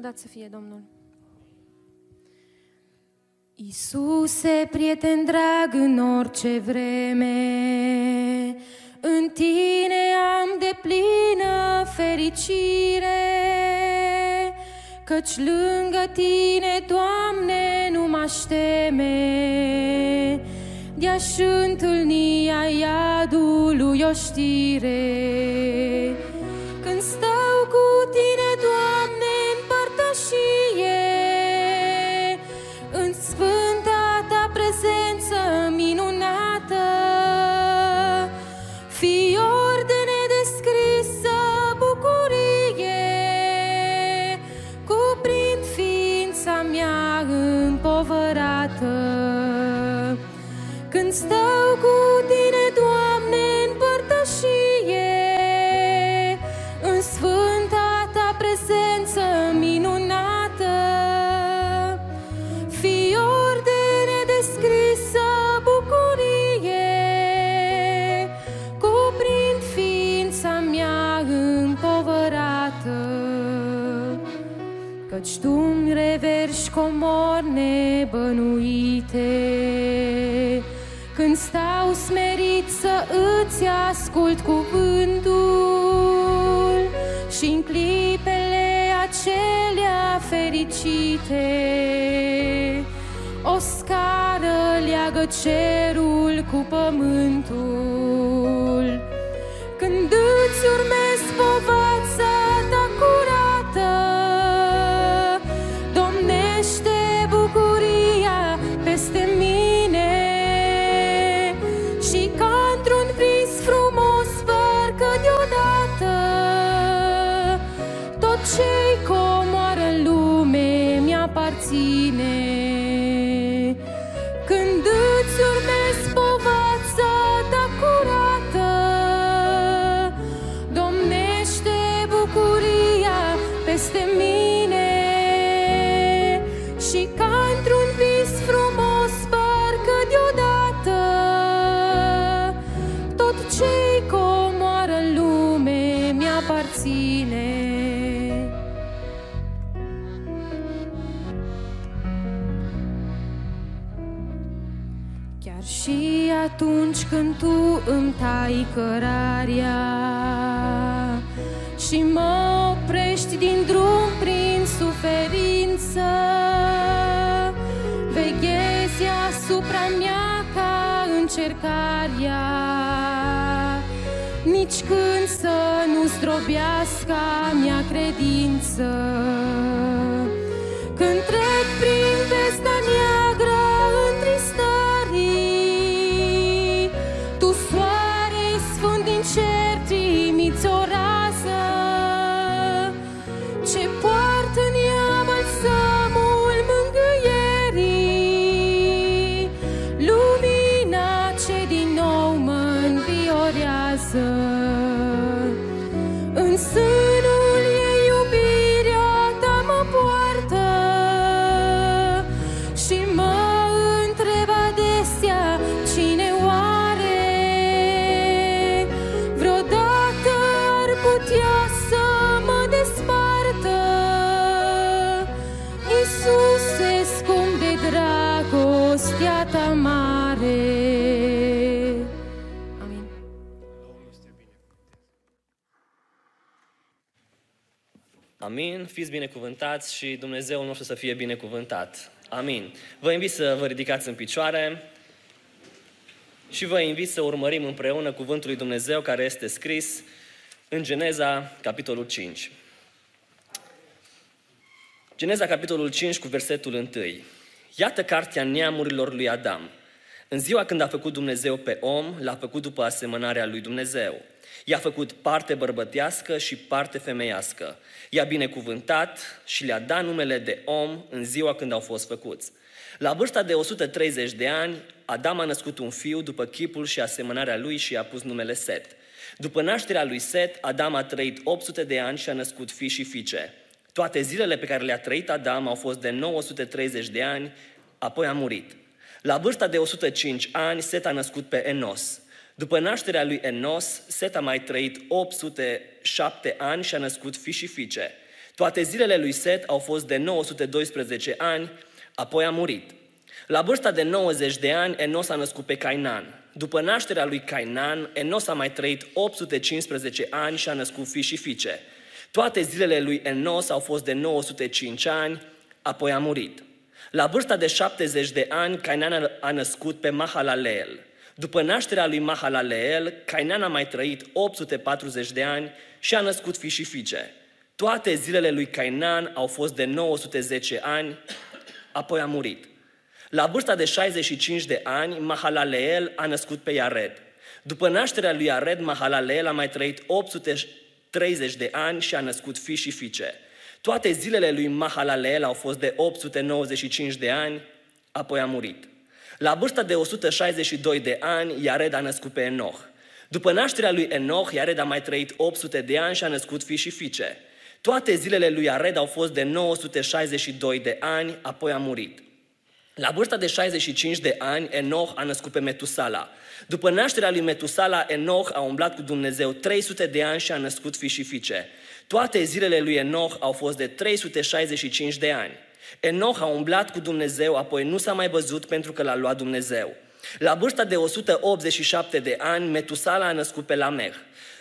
Lăudat să fie Domnul. Iisuse, prieten drag în orice vreme, în tine am de plină fericire, căci lângă tine, Doamne, nu mă teme, de-aș întâlni a iadului o știre. Peste mine. Și ca într-un vis frumos parcă deodată Tot ce-i comoară în lume mi-aparține. Chiar și atunci când tu îmi tai cărarea Și mă încercarea Nici când să nu zdrobească a mea credință Amin, fiți binecuvântați și Dumnezeul nostru să fie binecuvântat. Amin. Vă invit să vă ridicați în picioare și vă invit să urmărim împreună cuvântul lui Dumnezeu care este scris în Geneza, capitolul 5. Geneza, capitolul 5, cu versetul 1. Iată cartea neamurilor lui Adam. În ziua când a făcut Dumnezeu pe om, l-a făcut după asemănarea lui Dumnezeu. I-a făcut parte bărbătească și parte femeiască. I-a binecuvântat și le-a dat numele de om în ziua când au fost făcuți. La vârsta de 130 de ani, Adam a născut un fiu după chipul și asemănarea lui și i-a pus numele Set. După nașterea lui Set, Adam a trăit 800 de ani și a născut fii și fiice. Toate zilele pe care le-a trăit Adam au fost de 930 de ani, apoi a murit. La vârsta de 105 ani, Set a născut pe Enos. După nașterea lui Enos, Set a mai trăit 807 ani și a născut fii și fiice. Toate zilele lui Set au fost de 912 ani, apoi a murit. La vârsta de 90 de ani, Enos a născut pe Cainan. După nașterea lui Cainan, Enos a mai trăit 815 ani și a născut fi și fiice. Toate zilele lui Enos au fost de 905 ani, apoi a murit. La vârsta de 70 de ani, Cainan a născut pe Mahalaleel. După nașterea lui Mahalaleel, Cainan a mai trăit 840 de ani și a născut fi și fiice. Toate zilele lui Cainan au fost de 910 ani, apoi a murit. La vârsta de 65 de ani, Mahalaleel a născut pe Iared. După nașterea lui Iared, Mahalaleel a mai trăit 830 de ani și a născut fi și fiice. Toate zilele lui Mahalaleel au fost de 895 de ani, apoi a murit. La vârsta de 162 de ani, Iared a născut pe Enoch. După nașterea lui Enoch, Iared a mai trăit 800 de ani și a născut fi și fiice. Toate zilele lui Iared au fost de 962 de ani, apoi a murit. La vârsta de 65 de ani, Enoch a născut pe Metusala. După nașterea lui Metusala, Enoch a umblat cu Dumnezeu 300 de ani și a născut fi și fiice. Toate zilele lui Enoch au fost de 365 de ani. Enoch a umblat cu Dumnezeu, apoi nu s-a mai văzut pentru că l-a luat Dumnezeu. La vârsta de 187 de ani, Metusala a născut pe Lamech.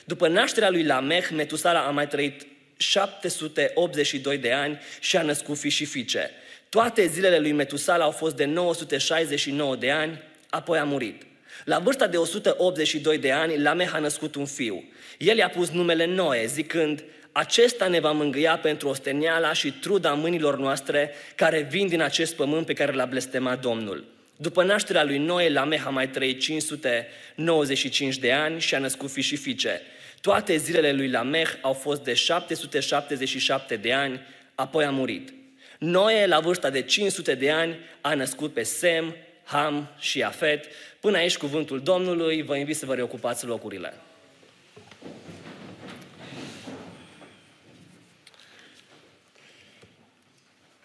După nașterea lui Lamech, Metusala a mai trăit 782 de ani și a născut fi și fiice. Toate zilele lui Metusala au fost de 969 de ani, apoi a murit. La vârsta de 182 de ani, Lameh a născut un fiu. El i-a pus numele Noe, zicând, acesta ne va mângâia pentru osteniala și truda mâinilor noastre care vin din acest pământ pe care l-a blestemat Domnul. După nașterea lui Noe, Lameh a mai trăit 595 de ani și a născut fi și fiice. Toate zilele lui Lameh au fost de 777 de ani, apoi a murit. Noe, la vârsta de 500 de ani, a născut pe Sem, Ham și Afet. Până aici cuvântul Domnului, vă invit să vă reocupați locurile.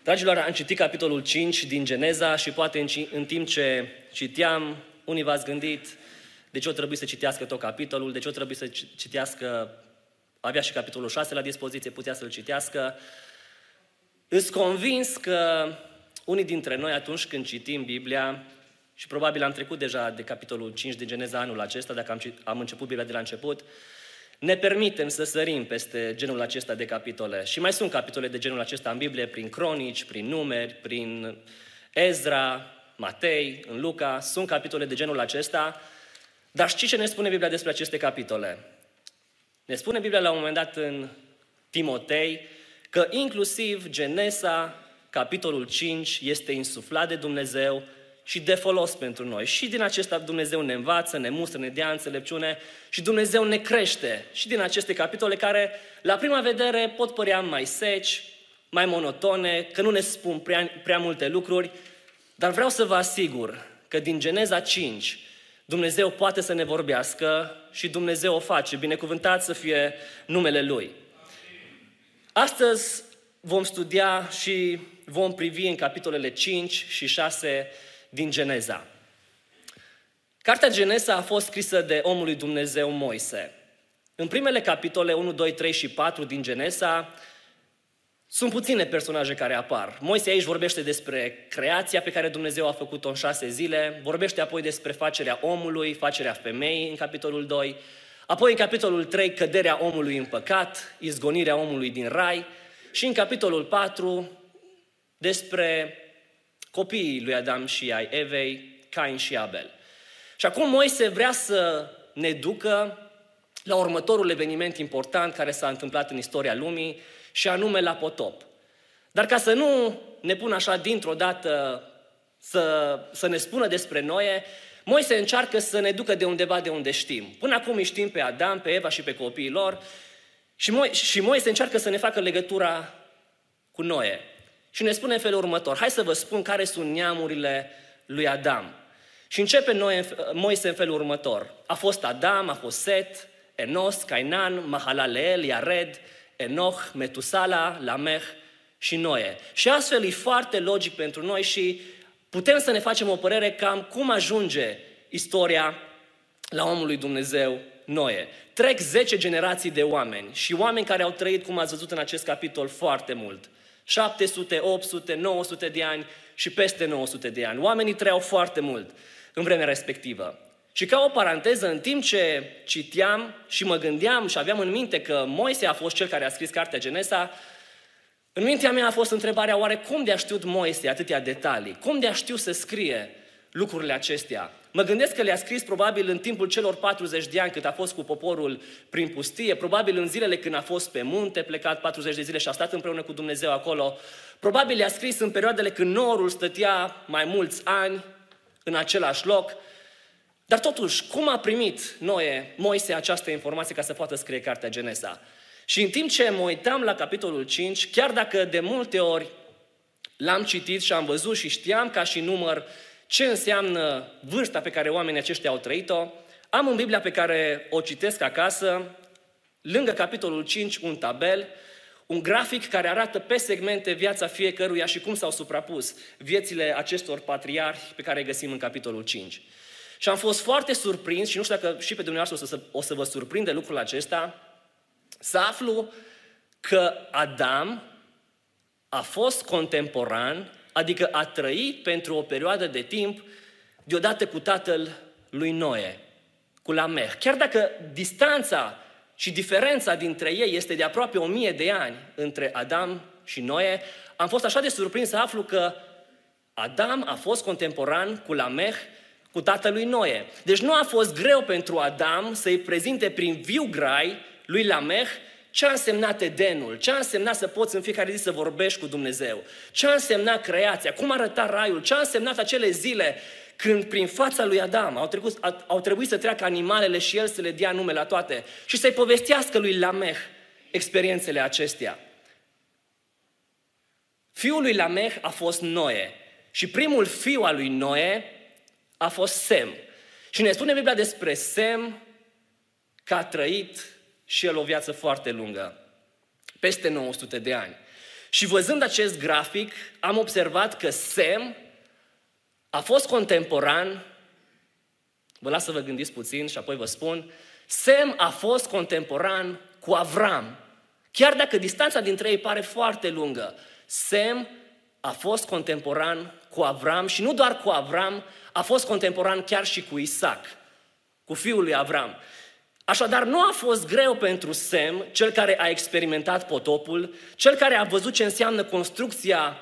Dragilor, am citit capitolul 5 din Geneza și poate în, în timp ce citeam, unii v-ați gândit de ce o trebuie să citească tot capitolul, de ce o trebuie să citească, avea și capitolul 6 la dispoziție, putea să-l citească. Îți convins că unii dintre noi atunci când citim Biblia, și probabil am trecut deja de capitolul 5 din Geneza anul acesta, dacă am, am început Biblia de la început, ne permitem să sărim peste genul acesta de capitole. Și mai sunt capitole de genul acesta în Biblie, prin cronici, prin numeri, prin Ezra, Matei, în Luca, sunt capitole de genul acesta. Dar știți ce ne spune Biblia despre aceste capitole? Ne spune Biblia la un moment dat în Timotei că inclusiv Genesa, capitolul 5, este insuflat de Dumnezeu și de folos pentru noi. Și din acesta Dumnezeu ne învață, ne mustră, ne dea înțelepciune și Dumnezeu ne crește. Și din aceste capitole care, la prima vedere, pot părea mai seci, mai monotone, că nu ne spun prea, prea multe lucruri, dar vreau să vă asigur că din Geneza 5 Dumnezeu poate să ne vorbească și Dumnezeu o face. Binecuvântat să fie numele Lui. Astăzi vom studia și vom privi în capitolele 5 și 6 din Geneza. Cartea Geneza a fost scrisă de omul lui Dumnezeu Moise. În primele capitole 1, 2, 3 și 4 din Geneza sunt puține personaje care apar. Moise aici vorbește despre creația pe care Dumnezeu a făcut-o în șase zile, vorbește apoi despre facerea omului, facerea femeii în capitolul 2, apoi în capitolul 3 căderea omului în păcat, izgonirea omului din rai și în capitolul 4 despre copiii lui Adam și ai Evei, Cain și Abel. Și acum Moise vrea să ne ducă la următorul eveniment important care s-a întâmplat în istoria lumii și anume la potop. Dar ca să nu ne pună așa dintr-o dată să, să ne spună despre Noe, Moise încearcă să ne ducă de undeva de unde știm. Până acum îi știm pe Adam, pe Eva și pe copiii lor și, Mo- și Moise încearcă să ne facă legătura cu Noe. Și ne spune în felul următor, hai să vă spun care sunt neamurile lui Adam. Și începe Noe, Moise în felul următor. A fost Adam, a fost Set, Enos, Cainan, Mahalaleel, Iared, Enoch, Metusala, Lamech și Noe. Și astfel e foarte logic pentru noi și putem să ne facem o părere cam cum ajunge istoria la omul lui Dumnezeu Noe. Trec 10 generații de oameni și oameni care au trăit, cum ați văzut în acest capitol, foarte mult. 700, 800, 900 de ani și peste 900 de ani. Oamenii trăiau foarte mult în vremea respectivă. Și ca o paranteză, în timp ce citeam și mă gândeam și aveam în minte că Moise a fost cel care a scris cartea Genesa, în mintea mea a fost întrebarea, oare cum de-a știut Moise atâtea detalii? Cum de-a știut să scrie lucrurile acestea? Mă gândesc că le-a scris probabil în timpul celor 40 de ani cât a fost cu poporul prin pustie, probabil în zilele când a fost pe munte, plecat 40 de zile și a stat împreună cu Dumnezeu acolo, probabil le-a scris în perioadele când norul stătea mai mulți ani în același loc, dar totuși, cum a primit Noe, Moise această informație ca să poată scrie cartea Genesa? Și în timp ce mă uitam la capitolul 5, chiar dacă de multe ori l-am citit și am văzut și știam ca și număr ce înseamnă vârsta pe care oamenii aceștia au trăit-o, am în Biblia pe care o citesc acasă, lângă capitolul 5, un tabel, un grafic care arată pe segmente viața fiecăruia și cum s-au suprapus viețile acestor patriarhi pe care îi găsim în capitolul 5. Și am fost foarte surprins, și nu știu dacă și pe dumneavoastră o să, o să vă surprinde lucrul acesta, să aflu că Adam a fost contemporan, adică a trăit pentru o perioadă de timp deodată cu tatăl lui Noe, cu Lameh. Chiar dacă distanța și diferența dintre ei este de aproape o mie de ani între Adam și Noe, am fost așa de surprins să aflu că Adam a fost contemporan cu Lameh, cu tatălui Noe. Deci nu a fost greu pentru Adam să-i prezinte prin viu grai lui Lameh ce a însemnat Edenul, ce a însemnat să poți în fiecare zi să vorbești cu Dumnezeu, ce a însemnat creația, cum arăta raiul, ce a însemnat acele zile când prin fața lui Adam au, trecut, au trebuit să treacă animalele și el să le dea nume la toate și să-i povestească lui Lameh experiențele acestea. Fiul lui Lameh a fost Noe și primul fiu al lui Noe a fost Sem. Și ne spune Biblia despre Sem că a trăit și el o viață foarte lungă, peste 900 de ani. Și văzând acest grafic, am observat că Sem a fost contemporan, vă las să vă gândiți puțin și apoi vă spun, Sem a fost contemporan cu Avram. Chiar dacă distanța dintre ei pare foarte lungă, Sem a fost contemporan cu Avram și nu doar cu Avram, a fost contemporan chiar și cu Isaac, cu fiul lui Avram. Așadar, nu a fost greu pentru Sem, cel care a experimentat potopul, cel care a văzut ce înseamnă construcția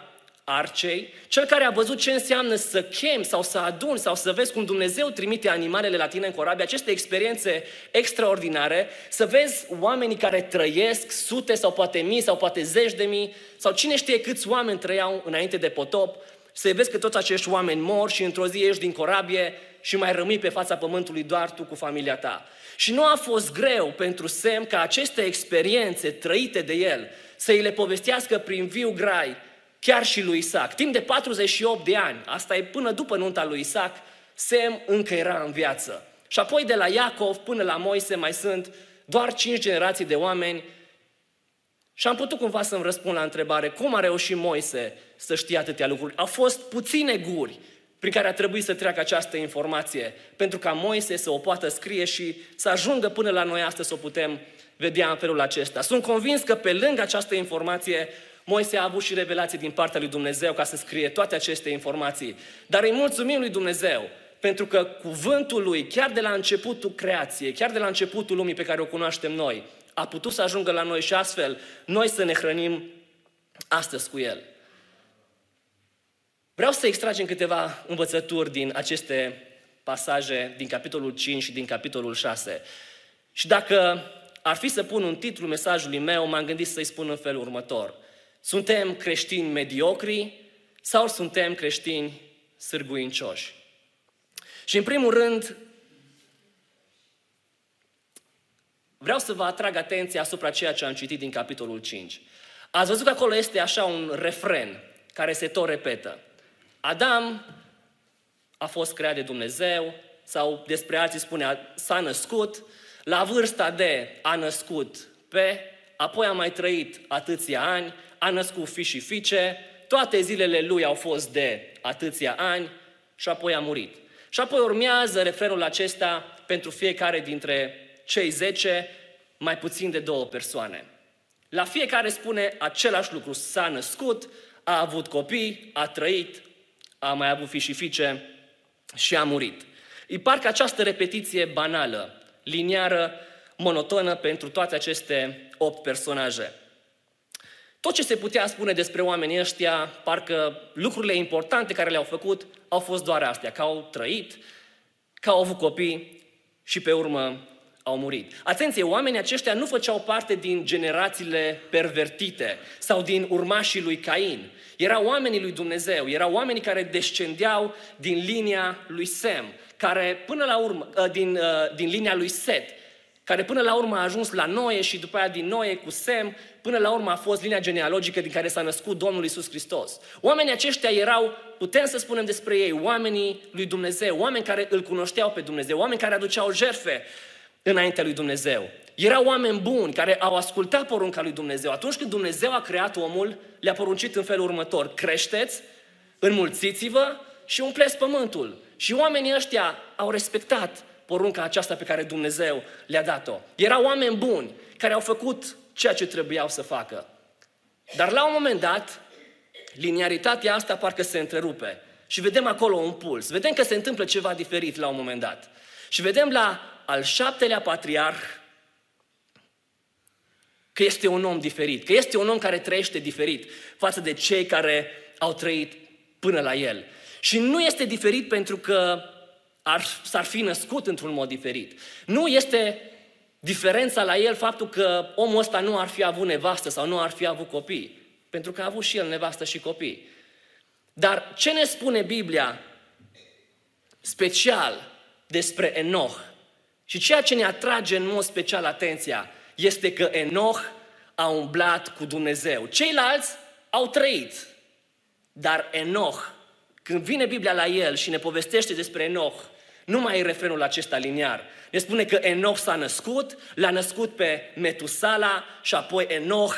arcei, cel care a văzut ce înseamnă să chem sau să adun sau să vezi cum Dumnezeu trimite animalele la tine în corabie, aceste experiențe extraordinare, să vezi oamenii care trăiesc sute sau poate mii sau poate zeci de mii sau cine știe câți oameni trăiau înainte de potop, să vezi că toți acești oameni mor și într-o zi ești din corabie și mai rămâi pe fața pământului doar tu cu familia ta. Și nu a fost greu pentru Sem ca aceste experiențe trăite de el să îi le povestească prin viu grai chiar și lui Isaac. Timp de 48 de ani, asta e până după nunta lui Isaac, Sem încă era în viață. Și apoi de la Iacov până la Moise mai sunt doar cinci generații de oameni și am putut cumva să-mi răspund la întrebare, cum a reușit Moise să știe atâtea lucruri? Au fost puține guri prin care a trebuit să treacă această informație, pentru ca Moise să o poată scrie și să ajungă până la noi astăzi să o putem vedea în felul acesta. Sunt convins că pe lângă această informație, Moise a avut și revelații din partea lui Dumnezeu ca să scrie toate aceste informații. Dar îi mulțumim lui Dumnezeu, pentru că cuvântul lui, chiar de la începutul creației, chiar de la începutul lumii pe care o cunoaștem noi, a putut să ajungă la noi și astfel noi să ne hrănim astăzi cu el. Vreau să extragem câteva învățături din aceste pasaje din capitolul 5 și din capitolul 6. Și dacă ar fi să pun un titlu mesajului meu, m-am gândit să-i spun în felul următor. Suntem creștini mediocri sau suntem creștini sârguincioși? Și în primul rând, vreau să vă atrag atenția asupra ceea ce am citit din capitolul 5. Ați văzut că acolo este așa un refren care se tot repetă. Adam a fost creat de Dumnezeu, sau despre alții spune, s-a născut, la vârsta de a născut pe, apoi a mai trăit atâția ani, a născut fi și fiice, toate zilele lui au fost de atâția ani și apoi a murit. Și apoi urmează referul acesta pentru fiecare dintre cei zece, mai puțin de două persoane. La fiecare spune același lucru. S-a născut, a avut copii, a trăit, a mai avut fi și fiice și a murit. E parcă această repetiție banală, liniară, monotonă pentru toate aceste opt personaje. Tot ce se putea spune despre oamenii ăștia, parcă lucrurile importante care le-au făcut au fost doar astea, că au trăit, că au avut copii și pe urmă au murit. Atenție, oamenii aceștia nu făceau parte din generațiile pervertite sau din urmașii lui Cain. Erau oamenii lui Dumnezeu, erau oamenii care descendeau din linia lui Sem, care până la urmă, ă, din, ă, din linia lui Set, care până la urmă a ajuns la Noe și după aia din Noe cu Sem, până la urmă a fost linia genealogică din care s-a născut Domnul Isus Hristos. Oamenii aceștia erau, putem să spunem despre ei, oamenii lui Dumnezeu, oameni care îl cunoșteau pe Dumnezeu, oameni care aduceau jerfe înaintea lui Dumnezeu. Erau oameni buni care au ascultat porunca lui Dumnezeu. Atunci când Dumnezeu a creat omul, le-a poruncit în felul următor. Creșteți, înmulțiți-vă și umpleți pământul. Și oamenii ăștia au respectat porunca aceasta pe care Dumnezeu le-a dat-o. Erau oameni buni care au făcut ceea ce trebuiau să facă. Dar la un moment dat, liniaritatea asta parcă se întrerupe. Și vedem acolo un puls. Vedem că se întâmplă ceva diferit la un moment dat. Și vedem la al șaptelea patriarh că este un om diferit, că este un om care trăiește diferit față de cei care au trăit până la el. Și nu este diferit pentru că ar, s-ar fi născut într-un mod diferit. Nu este diferența la el faptul că omul ăsta nu ar fi avut nevastă sau nu ar fi avut copii. Pentru că a avut și el nevastă și copii. Dar ce ne spune Biblia special despre Enoch? Și ceea ce ne atrage în mod special atenția este că Enoch a umblat cu Dumnezeu. Ceilalți au trăit, dar Enoch, când vine Biblia la el și ne povestește despre Enoch, nu mai e refrenul acesta liniar. Ne spune că Enoch s-a născut, l-a născut pe Metusala și apoi Enoch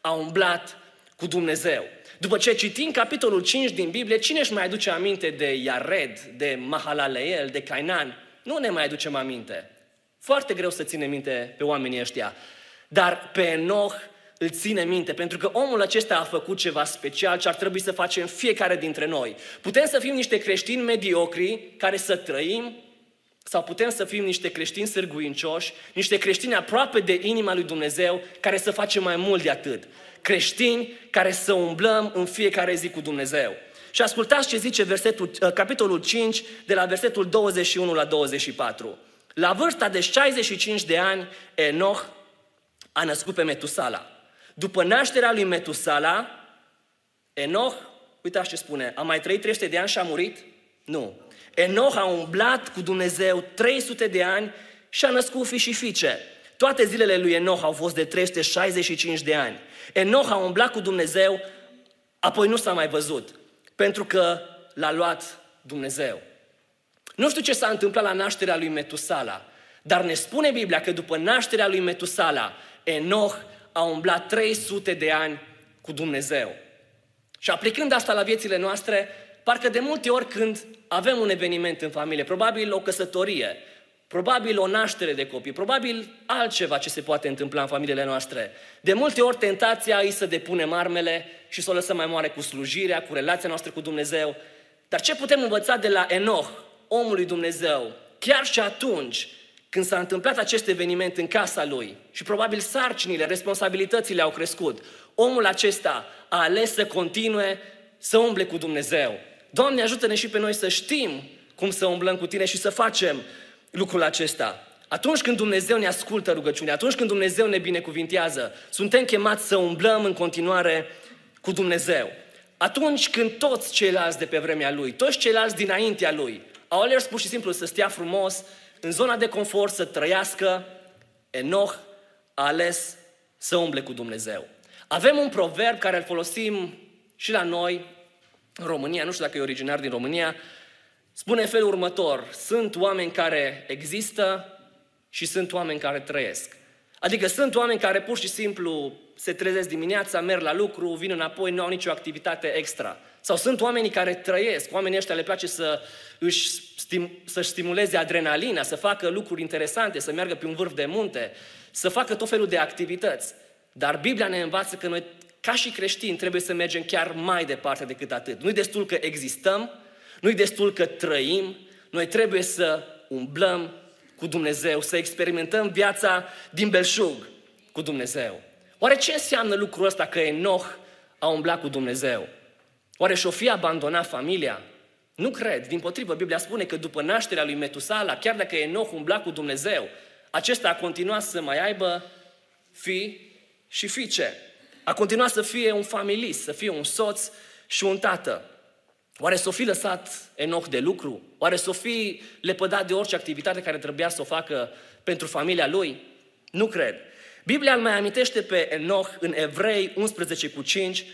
a umblat cu Dumnezeu. După ce citim capitolul 5 din Biblie, cine își mai aduce aminte de Iared, de Mahalaleel, de Cainan? Nu ne mai aducem aminte. Foarte greu să ținem minte pe oamenii ăștia. Dar pe Enoch îl ține minte, pentru că omul acesta a făcut ceva special ce ar trebui să facem fiecare dintre noi. Putem să fim niște creștini mediocri care să trăim, sau putem să fim niște creștini sârguincioși, niște creștini aproape de inima lui Dumnezeu, care să facem mai mult de atât. Creștini care să umblăm în fiecare zi cu Dumnezeu. Și ascultați ce zice versetul, ă, capitolul 5, de la versetul 21 la 24. La vârsta de 65 de ani, Enoch a născut pe Metusala. După nașterea lui Metusala, Enoch, uitați ce spune, a mai trăit 300 de ani și a murit? Nu. Enoch a umblat cu Dumnezeu 300 de ani și a născut fiș și fiice. Toate zilele lui Enoch au fost de 365 de ani. Enoch a umblat cu Dumnezeu, apoi nu s-a mai văzut, pentru că l-a luat Dumnezeu. Nu știu ce s-a întâmplat la nașterea lui Metusala, dar ne spune Biblia că după nașterea lui Metusala, Enoch a umblat 300 de ani cu Dumnezeu. Și aplicând asta la viețile noastre, parcă de multe ori când avem un eveniment în familie, probabil o căsătorie, probabil o naștere de copii, probabil altceva ce se poate întâmpla în familiile noastre. De multe ori tentația e să depunem armele și să o lăsăm mai mare cu slujirea, cu relația noastră cu Dumnezeu. Dar ce putem învăța de la Enoch, omul lui Dumnezeu, chiar și atunci când s-a întâmplat acest eveniment în casa lui și probabil sarcinile, responsabilitățile au crescut, omul acesta a ales să continue să umble cu Dumnezeu. Doamne, ajută-ne și pe noi să știm cum să umblăm cu Tine și să facem lucrul acesta. Atunci când Dumnezeu ne ascultă rugăciunea, atunci când Dumnezeu ne binecuvintează, suntem chemați să umblăm în continuare cu Dumnezeu. Atunci când toți ceilalți de pe vremea Lui, toți ceilalți dinaintea Lui, au ales pur și simplu să stea frumos, în zona de confort, să trăiască, Enoch a ales să umble cu Dumnezeu. Avem un proverb care îl folosim și la noi, în România, nu știu dacă e originar din România, spune în felul următor, sunt oameni care există și sunt oameni care trăiesc. Adică sunt oameni care pur și simplu se trezesc dimineața, merg la lucru, vin înapoi, nu au nicio activitate extra. Sau sunt oamenii care trăiesc, oamenii ăștia le place să își stim, să-și stimuleze adrenalina, să facă lucruri interesante, să meargă pe un vârf de munte, să facă tot felul de activități. Dar Biblia ne învață că noi, ca și creștini, trebuie să mergem chiar mai departe decât atât. Nu-i destul că existăm, nu-i destul că trăim, noi trebuie să umblăm cu Dumnezeu, să experimentăm viața din belșug cu Dumnezeu. Oare ce înseamnă lucrul ăsta că Enoch a umblat cu Dumnezeu? Oare și-o fi abandonat familia? Nu cred. Din potrivă, Biblia spune că după nașterea lui Metusala, chiar dacă Enoch umbla cu Dumnezeu, acesta a continuat să mai aibă fi și fiice. A continuat să fie un familist, să fie un soț și un tată. Oare s-o fi lăsat Enoch de lucru? Oare s-o fi lepădat de orice activitate care trebuia să o facă pentru familia lui? Nu cred. Biblia îl mai amintește pe Enoch în Evrei 11 cu 5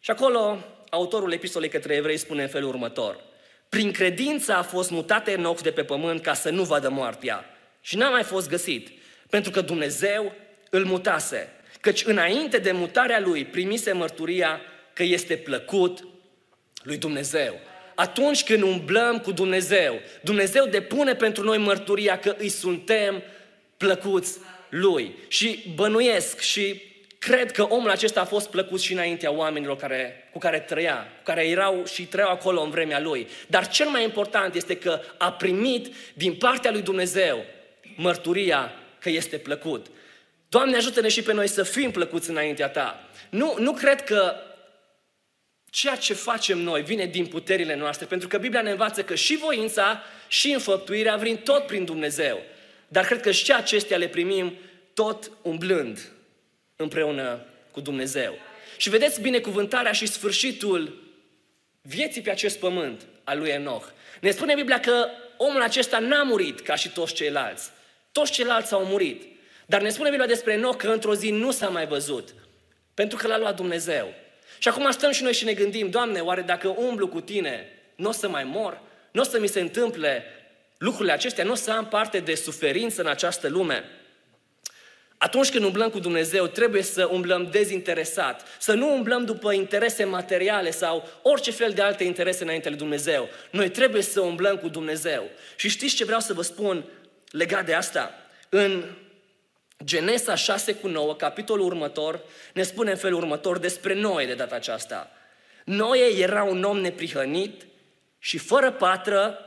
și acolo autorul epistolei către evrei spune în felul următor. Prin credință a fost mutat Enoch de pe pământ ca să nu vadă moartea și n-a mai fost găsit, pentru că Dumnezeu îl mutase. Căci înainte de mutarea lui primise mărturia că este plăcut lui Dumnezeu. Atunci când umblăm cu Dumnezeu, Dumnezeu depune pentru noi mărturia că îi suntem plăcuți lui. Și bănuiesc și cred că omul acesta a fost plăcut și înaintea oamenilor care, cu care trăia, cu care erau și trăiau acolo în vremea lui. Dar cel mai important este că a primit din partea lui Dumnezeu mărturia că este plăcut. Doamne, ajută-ne și pe noi să fim plăcuți înaintea Ta. Nu, nu cred că ceea ce facem noi vine din puterile noastre, pentru că Biblia ne învață că și voința și înfăptuirea vin tot prin Dumnezeu. Dar cred că și acestea le primim tot umblând împreună cu Dumnezeu. Și vedeți binecuvântarea și sfârșitul vieții pe acest pământ al lui Enoch. Ne spune Biblia că omul acesta n-a murit ca și toți ceilalți. Toți ceilalți au murit. Dar ne spune Biblia despre Enoch că într-o zi nu s-a mai văzut. Pentru că l-a luat Dumnezeu. Și acum stăm și noi și ne gândim, Doamne, oare dacă umblu cu Tine, nu o să mai mor? Nu o să mi se întâmple lucrurile acestea? Nu o să am parte de suferință în această lume? Atunci când umblăm cu Dumnezeu, trebuie să umblăm dezinteresat, să nu umblăm după interese materiale sau orice fel de alte interese înainte lui Dumnezeu. Noi trebuie să umblăm cu Dumnezeu. Și știți ce vreau să vă spun legat de asta? În Genesa 6 cu 9, capitolul următor, ne spune în felul următor despre Noe de data aceasta. Noe era un om neprihănit și fără patră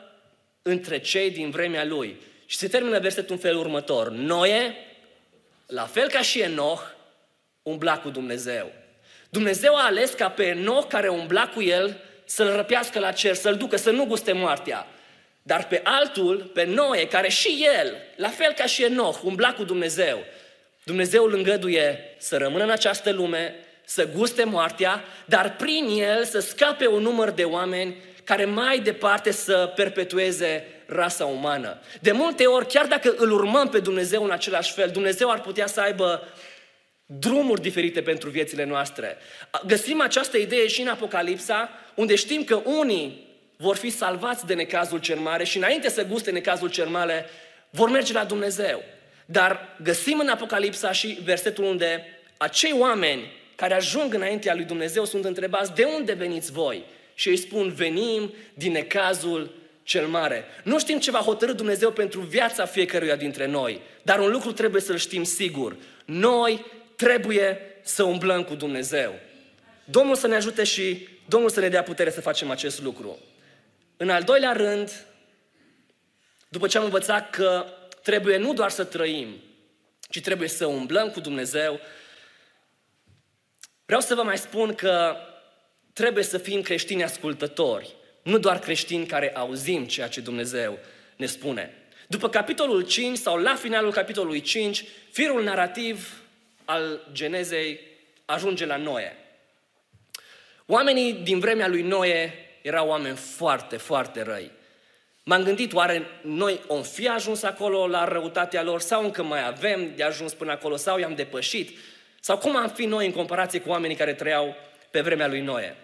între cei din vremea lui. Și se termină versetul în felul următor. Noe, la fel ca și Enoch, umbla cu Dumnezeu. Dumnezeu a ales ca pe Enoch care umbla cu el să-l răpească la cer, să-l ducă, să nu guste moartea. Dar pe altul, pe Noe, care și el, la fel ca și Enoch, umbla cu Dumnezeu, Dumnezeu îl îngăduie să rămână în această lume, să guste moartea, dar prin el să scape un număr de oameni care mai departe să perpetueze rasa umană. De multe ori, chiar dacă îl urmăm pe Dumnezeu în același fel, Dumnezeu ar putea să aibă drumuri diferite pentru viețile noastre. Găsim această idee și în Apocalipsa, unde știm că unii vor fi salvați de necazul cel mare și înainte să guste necazul cel mare, vor merge la Dumnezeu. Dar găsim în Apocalipsa și versetul unde acei oameni care ajung înaintea lui Dumnezeu sunt întrebați de unde veniți voi? Și îi spun, venim din necazul cel mare. Nu știm ce va hotărâ Dumnezeu pentru viața fiecăruia dintre noi, dar un lucru trebuie să-l știm sigur. Noi trebuie să umblăm cu Dumnezeu. Domnul să ne ajute și Domnul să ne dea putere să facem acest lucru. În al doilea rând, după ce am învățat că trebuie nu doar să trăim, ci trebuie să umblăm cu Dumnezeu, vreau să vă mai spun că trebuie să fim creștini ascultători, nu doar creștini care auzim ceea ce Dumnezeu ne spune. După capitolul 5 sau la finalul capitolului 5, firul narrativ al Genezei ajunge la Noe. Oamenii din vremea lui Noe erau oameni foarte, foarte răi. M-am gândit, oare noi om fi ajuns acolo la răutatea lor sau încă mai avem de ajuns până acolo sau i-am depășit? Sau cum am fi noi în comparație cu oamenii care trăiau pe vremea lui Noe?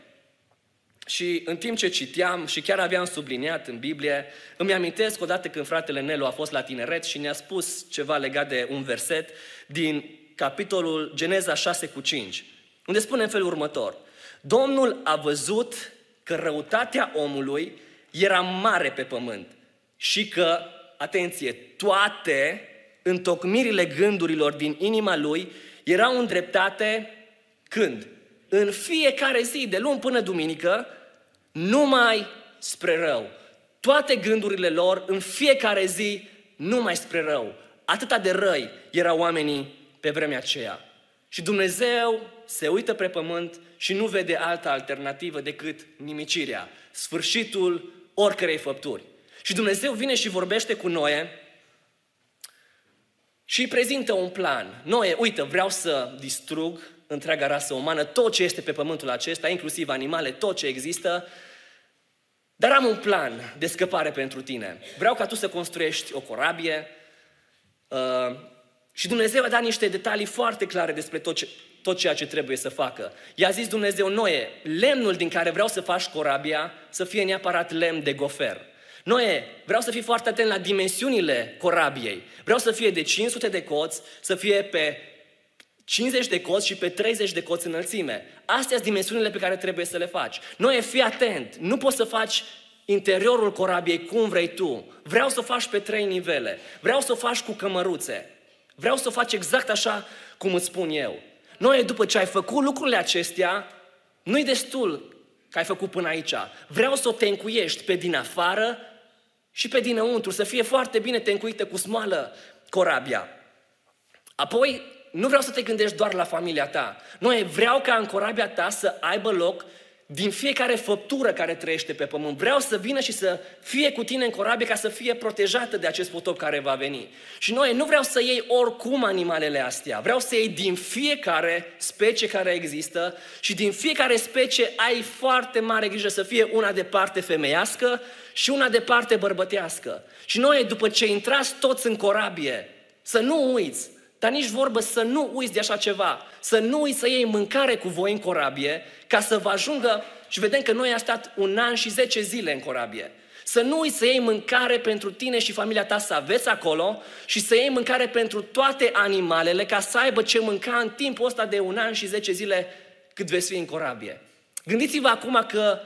Și în timp ce citeam și chiar aveam subliniat în Biblie, îmi amintesc odată când fratele Nelu a fost la tineret și ne-a spus ceva legat de un verset din capitolul Geneza 6 cu 5, unde spune în felul următor. Domnul a văzut că răutatea omului era mare pe pământ și că, atenție, toate întocmirile gândurilor din inima lui erau îndreptate când? În fiecare zi, de luni până duminică, numai spre rău. Toate gândurile lor în fiecare zi numai spre rău. Atâta de răi erau oamenii pe vremea aceea. Și Dumnezeu se uită pe pământ și nu vede altă alternativă decât nimicirea, sfârșitul oricărei făpturi. Și Dumnezeu vine și vorbește cu Noe și îi prezintă un plan. Noe, uite, vreau să distrug întreaga rasă umană, tot ce este pe pământul acesta, inclusiv animale, tot ce există, dar am un plan de scăpare pentru tine. Vreau ca tu să construiești o corabie uh, și Dumnezeu a dat niște detalii foarte clare despre tot, ce, tot ceea ce trebuie să facă. I-a zis Dumnezeu, Noe, lemnul din care vreau să faci corabia să fie neapărat lemn de gofer. Noe, vreau să fii foarte atent la dimensiunile corabiei. Vreau să fie de 500 de coți, să fie pe 50 de coți și pe 30 de coți înălțime. Astea sunt dimensiunile pe care trebuie să le faci. Noe, fii atent, nu poți să faci interiorul corabiei cum vrei tu. Vreau să o faci pe trei nivele. Vreau să o faci cu cămăruțe. Vreau să o faci exact așa cum îți spun eu. Noi, după ce ai făcut lucrurile acestea, nu-i destul că ai făcut până aici. Vreau să o tencuiești pe din afară și pe dinăuntru, să fie foarte bine tencuită cu smoală corabia. Apoi, nu vreau să te gândești doar la familia ta. Noi vreau ca în corabia ta să aibă loc din fiecare făptură care trăiește pe pământ. Vreau să vină și să fie cu tine în corabie ca să fie protejată de acest potop care va veni. Și noi nu vreau să iei oricum animalele astea. Vreau să iei din fiecare specie care există și din fiecare specie ai foarte mare grijă să fie una de parte femeiască și una de parte bărbătească. Și noi, după ce intrați toți în corabie, să nu uiți dar nici vorbă să nu uiți de așa ceva, să nu uiți să iei mâncare cu voi în corabie, ca să vă ajungă, și vedem că noi am stat un an și zece zile în corabie. Să nu uiți să iei mâncare pentru tine și familia ta să aveți acolo și să iei mâncare pentru toate animalele ca să aibă ce mânca în timpul ăsta de un an și zece zile cât veți fi în corabie. Gândiți-vă acum că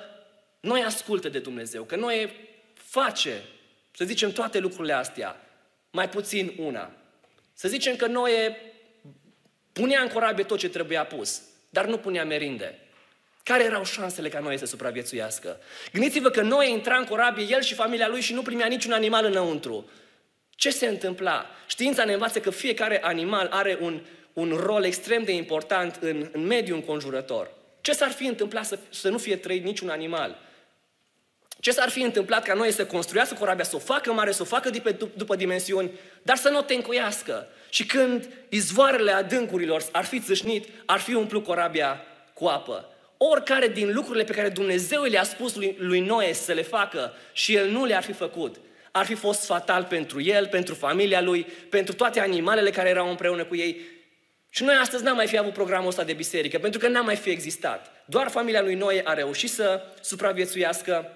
noi ascultă de Dumnezeu, că noi face, să zicem, toate lucrurile astea, mai puțin una. Să zicem că Noe punea în corabie tot ce trebuia pus, dar nu punea merinde. Care erau șansele ca Noe să supraviețuiască? Gândiți-vă că Noe intra în corabie, el și familia lui, și nu primea niciun animal înăuntru. Ce se întâmpla? Știința ne învață că fiecare animal are un, un rol extrem de important în, în mediul înconjurător. Ce s-ar fi întâmplat să, să nu fie trăit niciun animal? Ce s-ar fi întâmplat ca noi să construiască corabia, să o facă mare, să o facă după, după dimensiuni, dar să nu o tencuiască. Și când izvoarele adâncurilor ar fi țâșnit, ar fi umplut corabia cu apă. Oricare din lucrurile pe care Dumnezeu le-a spus lui, lui Noe să le facă și el nu le-ar fi făcut, ar fi fost fatal pentru el, pentru familia lui, pentru toate animalele care erau împreună cu ei. Și noi astăzi n-am mai fi avut programul ăsta de biserică, pentru că n-am mai fi existat. Doar familia lui Noe a reușit să supraviețuiască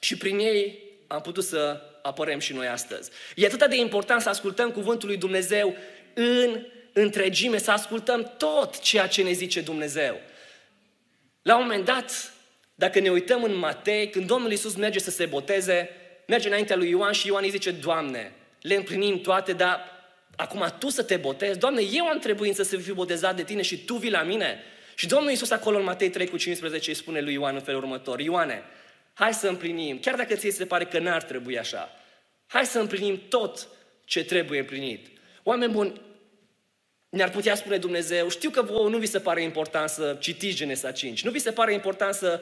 și prin ei am putut să apărăm și noi astăzi. E atât de important să ascultăm cuvântul lui Dumnezeu în întregime, să ascultăm tot ceea ce ne zice Dumnezeu. La un moment dat, dacă ne uităm în Matei, când Domnul Iisus merge să se boteze, merge înaintea lui Ioan și Ioan îi zice, Doamne, le împlinim toate, dar acum Tu să te botezi? Doamne, eu am trebuit să fiu botezat de Tine și Tu vii la mine? Și Domnul Iisus acolo în Matei 3 cu 15 îi spune lui Ioan în felul următor, Ioane, Hai să împlinim, chiar dacă ți se pare că n-ar trebui așa. Hai să împlinim tot ce trebuie împlinit. Oameni buni, ne-ar putea spune Dumnezeu, știu că vouă nu vi se pare important să citiți Genesa 5, nu vi se pare important să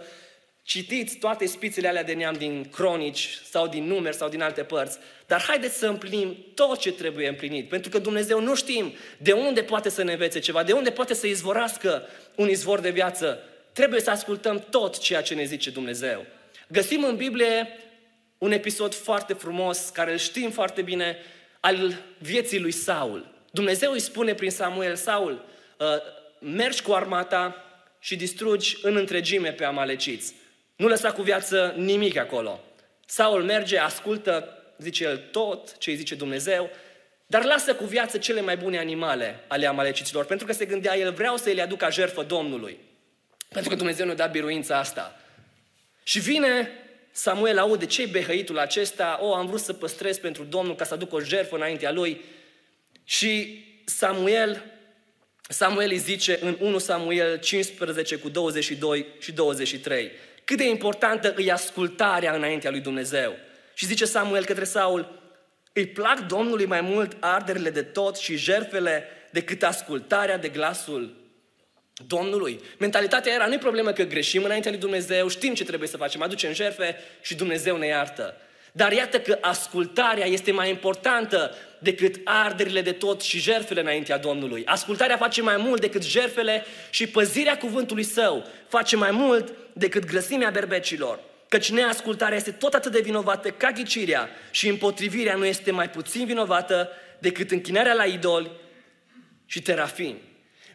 citiți toate spițele alea de neam din cronici sau din numeri sau din alte părți, dar haideți să împlinim tot ce trebuie împlinit, pentru că Dumnezeu nu știm de unde poate să ne învețe ceva, de unde poate să izvorască un izvor de viață. Trebuie să ascultăm tot ceea ce ne zice Dumnezeu. Găsim în Biblie un episod foarte frumos, care îl știm foarte bine, al vieții lui Saul. Dumnezeu îi spune prin Samuel, Saul, uh, mergi cu armata și distrugi în întregime pe amaleciți. Nu lăsa cu viață nimic acolo. Saul merge, ascultă, zice el, tot ce îi zice Dumnezeu, dar lasă cu viață cele mai bune animale ale amaleciților, pentru că se gândea el, vreau să le aduc ca jertfă Domnului. Pentru că Dumnezeu ne-a dat biruința asta. Și vine Samuel, aude ce-i behăitul acesta, o, am vrut să păstrez pentru Domnul ca să aduc o jertfă înaintea lui. Și Samuel, Samuel îi zice în 1 Samuel 15 cu 22 și 23, cât de importantă îi ascultarea înaintea lui Dumnezeu. Și zice Samuel către Saul, îi plac Domnului mai mult arderile de tot și jerfele decât ascultarea de glasul Domnului. Mentalitatea era, nu-i problemă că greșim înaintea lui Dumnezeu, știm ce trebuie să facem, aducem jerfe și Dumnezeu ne iartă. Dar iată că ascultarea este mai importantă decât arderile de tot și jerfele înaintea Domnului. Ascultarea face mai mult decât jerfele și păzirea cuvântului său face mai mult decât grăsimea berbecilor. Căci neascultarea este tot atât de vinovată ca ghicirea și împotrivirea nu este mai puțin vinovată decât închinarea la idoli și terafini.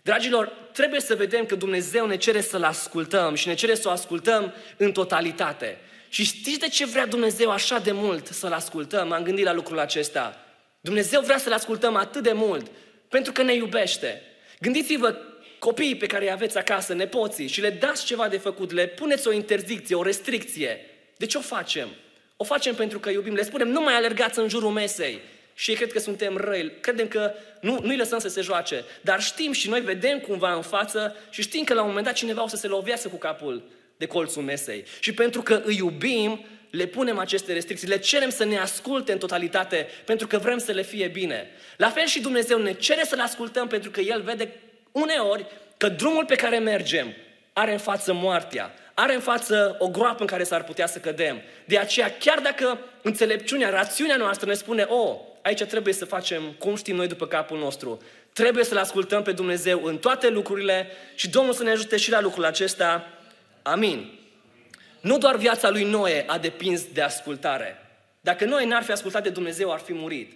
Dragilor, trebuie să vedem că Dumnezeu ne cere să-L ascultăm și ne cere să o ascultăm în totalitate. Și știți de ce vrea Dumnezeu așa de mult să-L ascultăm? M-am gândit la lucrul acesta. Dumnezeu vrea să-L ascultăm atât de mult pentru că ne iubește. Gândiți-vă copiii pe care îi aveți acasă, nepoții, și le dați ceva de făcut, le puneți o interdicție, o restricție. De ce o facem? O facem pentru că iubim. Le spunem, nu mai alergați în jurul mesei. Și ei cred că suntem răi, credem că nu, nu-i lăsăm să se joace. Dar știm și noi vedem cumva în față și știm că la un moment dat cineva o să se lovească cu capul de colțul mesei. Și pentru că îi iubim, le punem aceste restricții, le cerem să ne asculte în totalitate, pentru că vrem să le fie bine. La fel și Dumnezeu ne cere să-L ascultăm, pentru că El vede uneori că drumul pe care mergem are în față moartea, are în față o groapă în care s-ar putea să cădem. De aceea, chiar dacă înțelepciunea, rațiunea noastră ne spune, o, oh, aici trebuie să facem cum știm noi după capul nostru, trebuie să-L ascultăm pe Dumnezeu în toate lucrurile și Domnul să ne ajute și la lucrul acesta. Amin. Nu doar viața lui Noe a depins de ascultare. Dacă Noe n-ar fi ascultat de Dumnezeu, ar fi murit.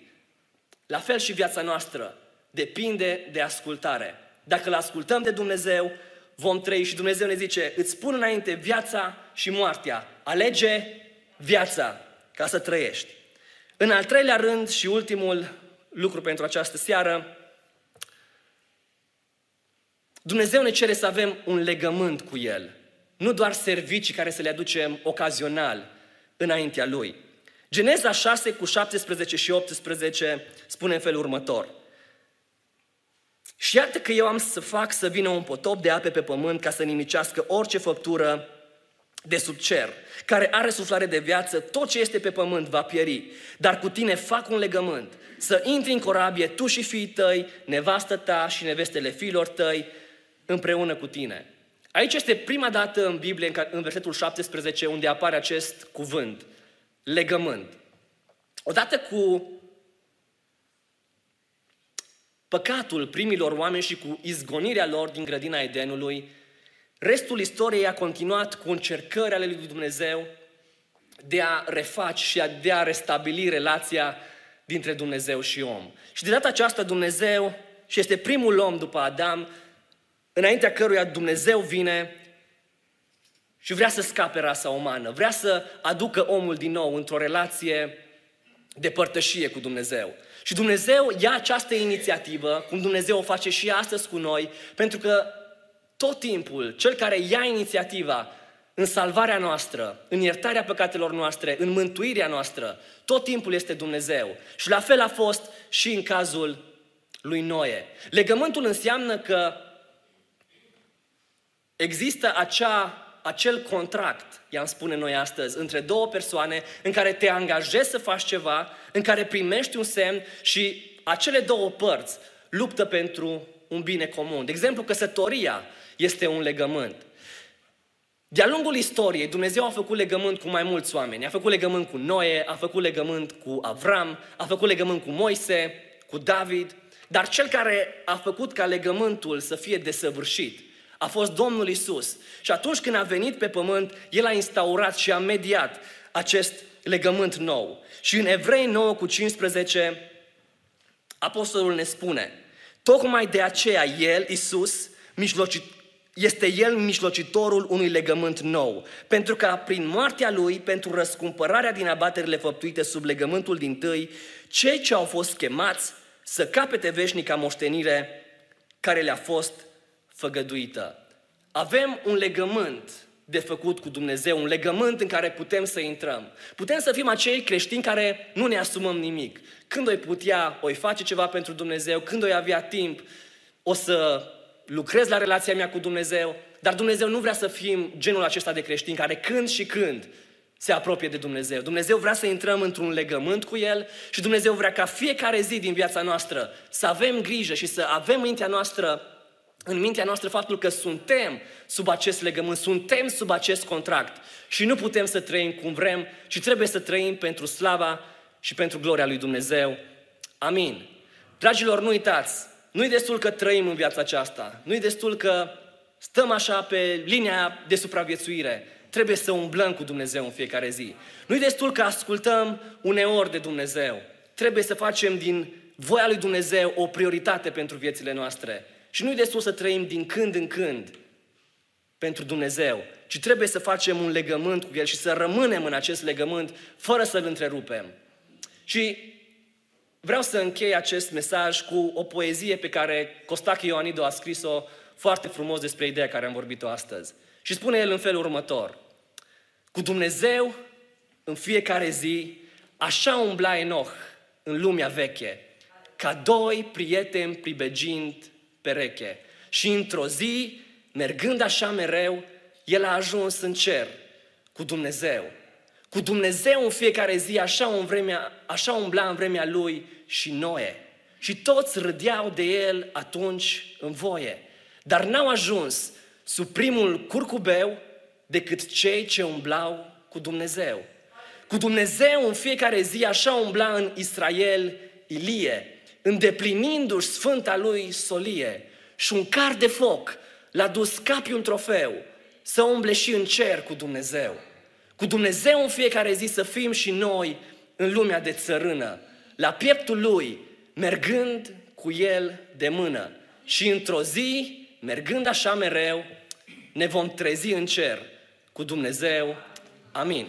La fel și viața noastră depinde de ascultare. Dacă îl ascultăm de Dumnezeu, vom trăi și Dumnezeu ne zice, îți spun înainte viața și moartea. Alege viața ca să trăiești. În al treilea rând și ultimul lucru pentru această seară, Dumnezeu ne cere să avem un legământ cu El. Nu doar servicii care să le aducem ocazional înaintea Lui. Geneza 6 cu 17 și 18 spune în felul următor. Și iată că eu am să fac să vină un potop de ape pe pământ ca să nimicească orice făptură de sub cer, care are suflare de viață, tot ce este pe pământ va pieri. Dar cu tine fac un legământ, să intri în corabie tu și fiii tăi, nevastă ta și nevestele fiilor tăi, împreună cu tine. Aici este prima dată în Biblie, în versetul 17, unde apare acest cuvânt, legământ. Odată cu păcatul primilor oameni și cu izgonirea lor din grădina Edenului, restul istoriei a continuat cu încercări ale lui Dumnezeu de a reface și de a restabili relația dintre Dumnezeu și om. Și de data aceasta Dumnezeu, și este primul om după Adam, înaintea căruia Dumnezeu vine și vrea să scape rasa umană, vrea să aducă omul din nou într-o relație de părtășie cu Dumnezeu. Și Dumnezeu ia această inițiativă, cum Dumnezeu o face și astăzi cu noi, pentru că tot timpul, cel care ia inițiativa în salvarea noastră, în iertarea păcatelor noastre, în mântuirea noastră, tot timpul este Dumnezeu. Și la fel a fost și în cazul lui Noe. Legământul înseamnă că există acea, acel contract, i-am spune noi astăzi, între două persoane în care te angajezi să faci ceva, în care primești un semn și acele două părți luptă pentru un bine comun. De exemplu, căsătoria este un legământ. De-a lungul istoriei, Dumnezeu a făcut legământ cu mai mulți oameni. A făcut legământ cu Noe, a făcut legământ cu Avram, a făcut legământ cu Moise, cu David, dar cel care a făcut ca legământul să fie desăvârșit a fost Domnul Isus. Și atunci când a venit pe pământ, El a instaurat și a mediat acest legământ nou. Și în Evrei 9 cu 15, Apostolul ne spune, tocmai de aceea El, Isus, mijlocit, este El mijlocitorul unui legământ nou, pentru că prin moartea Lui, pentru răscumpărarea din abaterile făptuite sub legământul din tâi, cei ce au fost chemați să capete veșnica moștenire care le-a fost făgăduită. Avem un legământ de făcut cu Dumnezeu, un legământ în care putem să intrăm. Putem să fim acei creștini care nu ne asumăm nimic. Când oi putea, oi face ceva pentru Dumnezeu, când oi avea timp, o să lucrez la relația mea cu Dumnezeu, dar Dumnezeu nu vrea să fim genul acesta de creștini care când și când se apropie de Dumnezeu. Dumnezeu vrea să intrăm într-un legământ cu El și Dumnezeu vrea ca fiecare zi din viața noastră să avem grijă și să avem mintea noastră în mintea noastră faptul că suntem sub acest legământ, suntem sub acest contract și nu putem să trăim cum vrem, ci trebuie să trăim pentru slava și pentru gloria lui Dumnezeu. Amin. Dragilor, nu uitați, nu-i destul că trăim în viața aceasta, nu-i destul că stăm așa pe linia de supraviețuire, trebuie să umblăm cu Dumnezeu în fiecare zi. Nu-i destul că ascultăm uneori de Dumnezeu, trebuie să facem din voia lui Dumnezeu o prioritate pentru viețile noastre. Și nu-i destul să trăim din când în când pentru Dumnezeu, ci trebuie să facem un legământ cu El și să rămânem în acest legământ fără să-L întrerupem. Și vreau să închei acest mesaj cu o poezie pe care Costache Ioanido a scris-o foarte frumos despre ideea care am vorbit-o astăzi. Și spune el în felul următor. Cu Dumnezeu, în fiecare zi, așa umbla Enoch în lumea veche, ca doi prieteni pribegind pereche. Și într-o zi, mergând așa mereu, el a ajuns în cer cu Dumnezeu. Cu Dumnezeu în fiecare zi, așa, în vremea, așa umbla în vremea lui și Noe. Și toți râdeau de el atunci în voie. Dar n-au ajuns sub primul curcubeu decât cei ce umblau cu Dumnezeu. Cu Dumnezeu în fiecare zi așa umbla în Israel Ilie, îndeplinindu-și sfânta lui solie și un car de foc l-a dus capi un trofeu să umble și în cer cu Dumnezeu. Cu Dumnezeu în fiecare zi să fim și noi în lumea de țărână, la pieptul Lui, mergând cu El de mână. Și într-o zi, mergând așa mereu, ne vom trezi în cer cu Dumnezeu. Amin.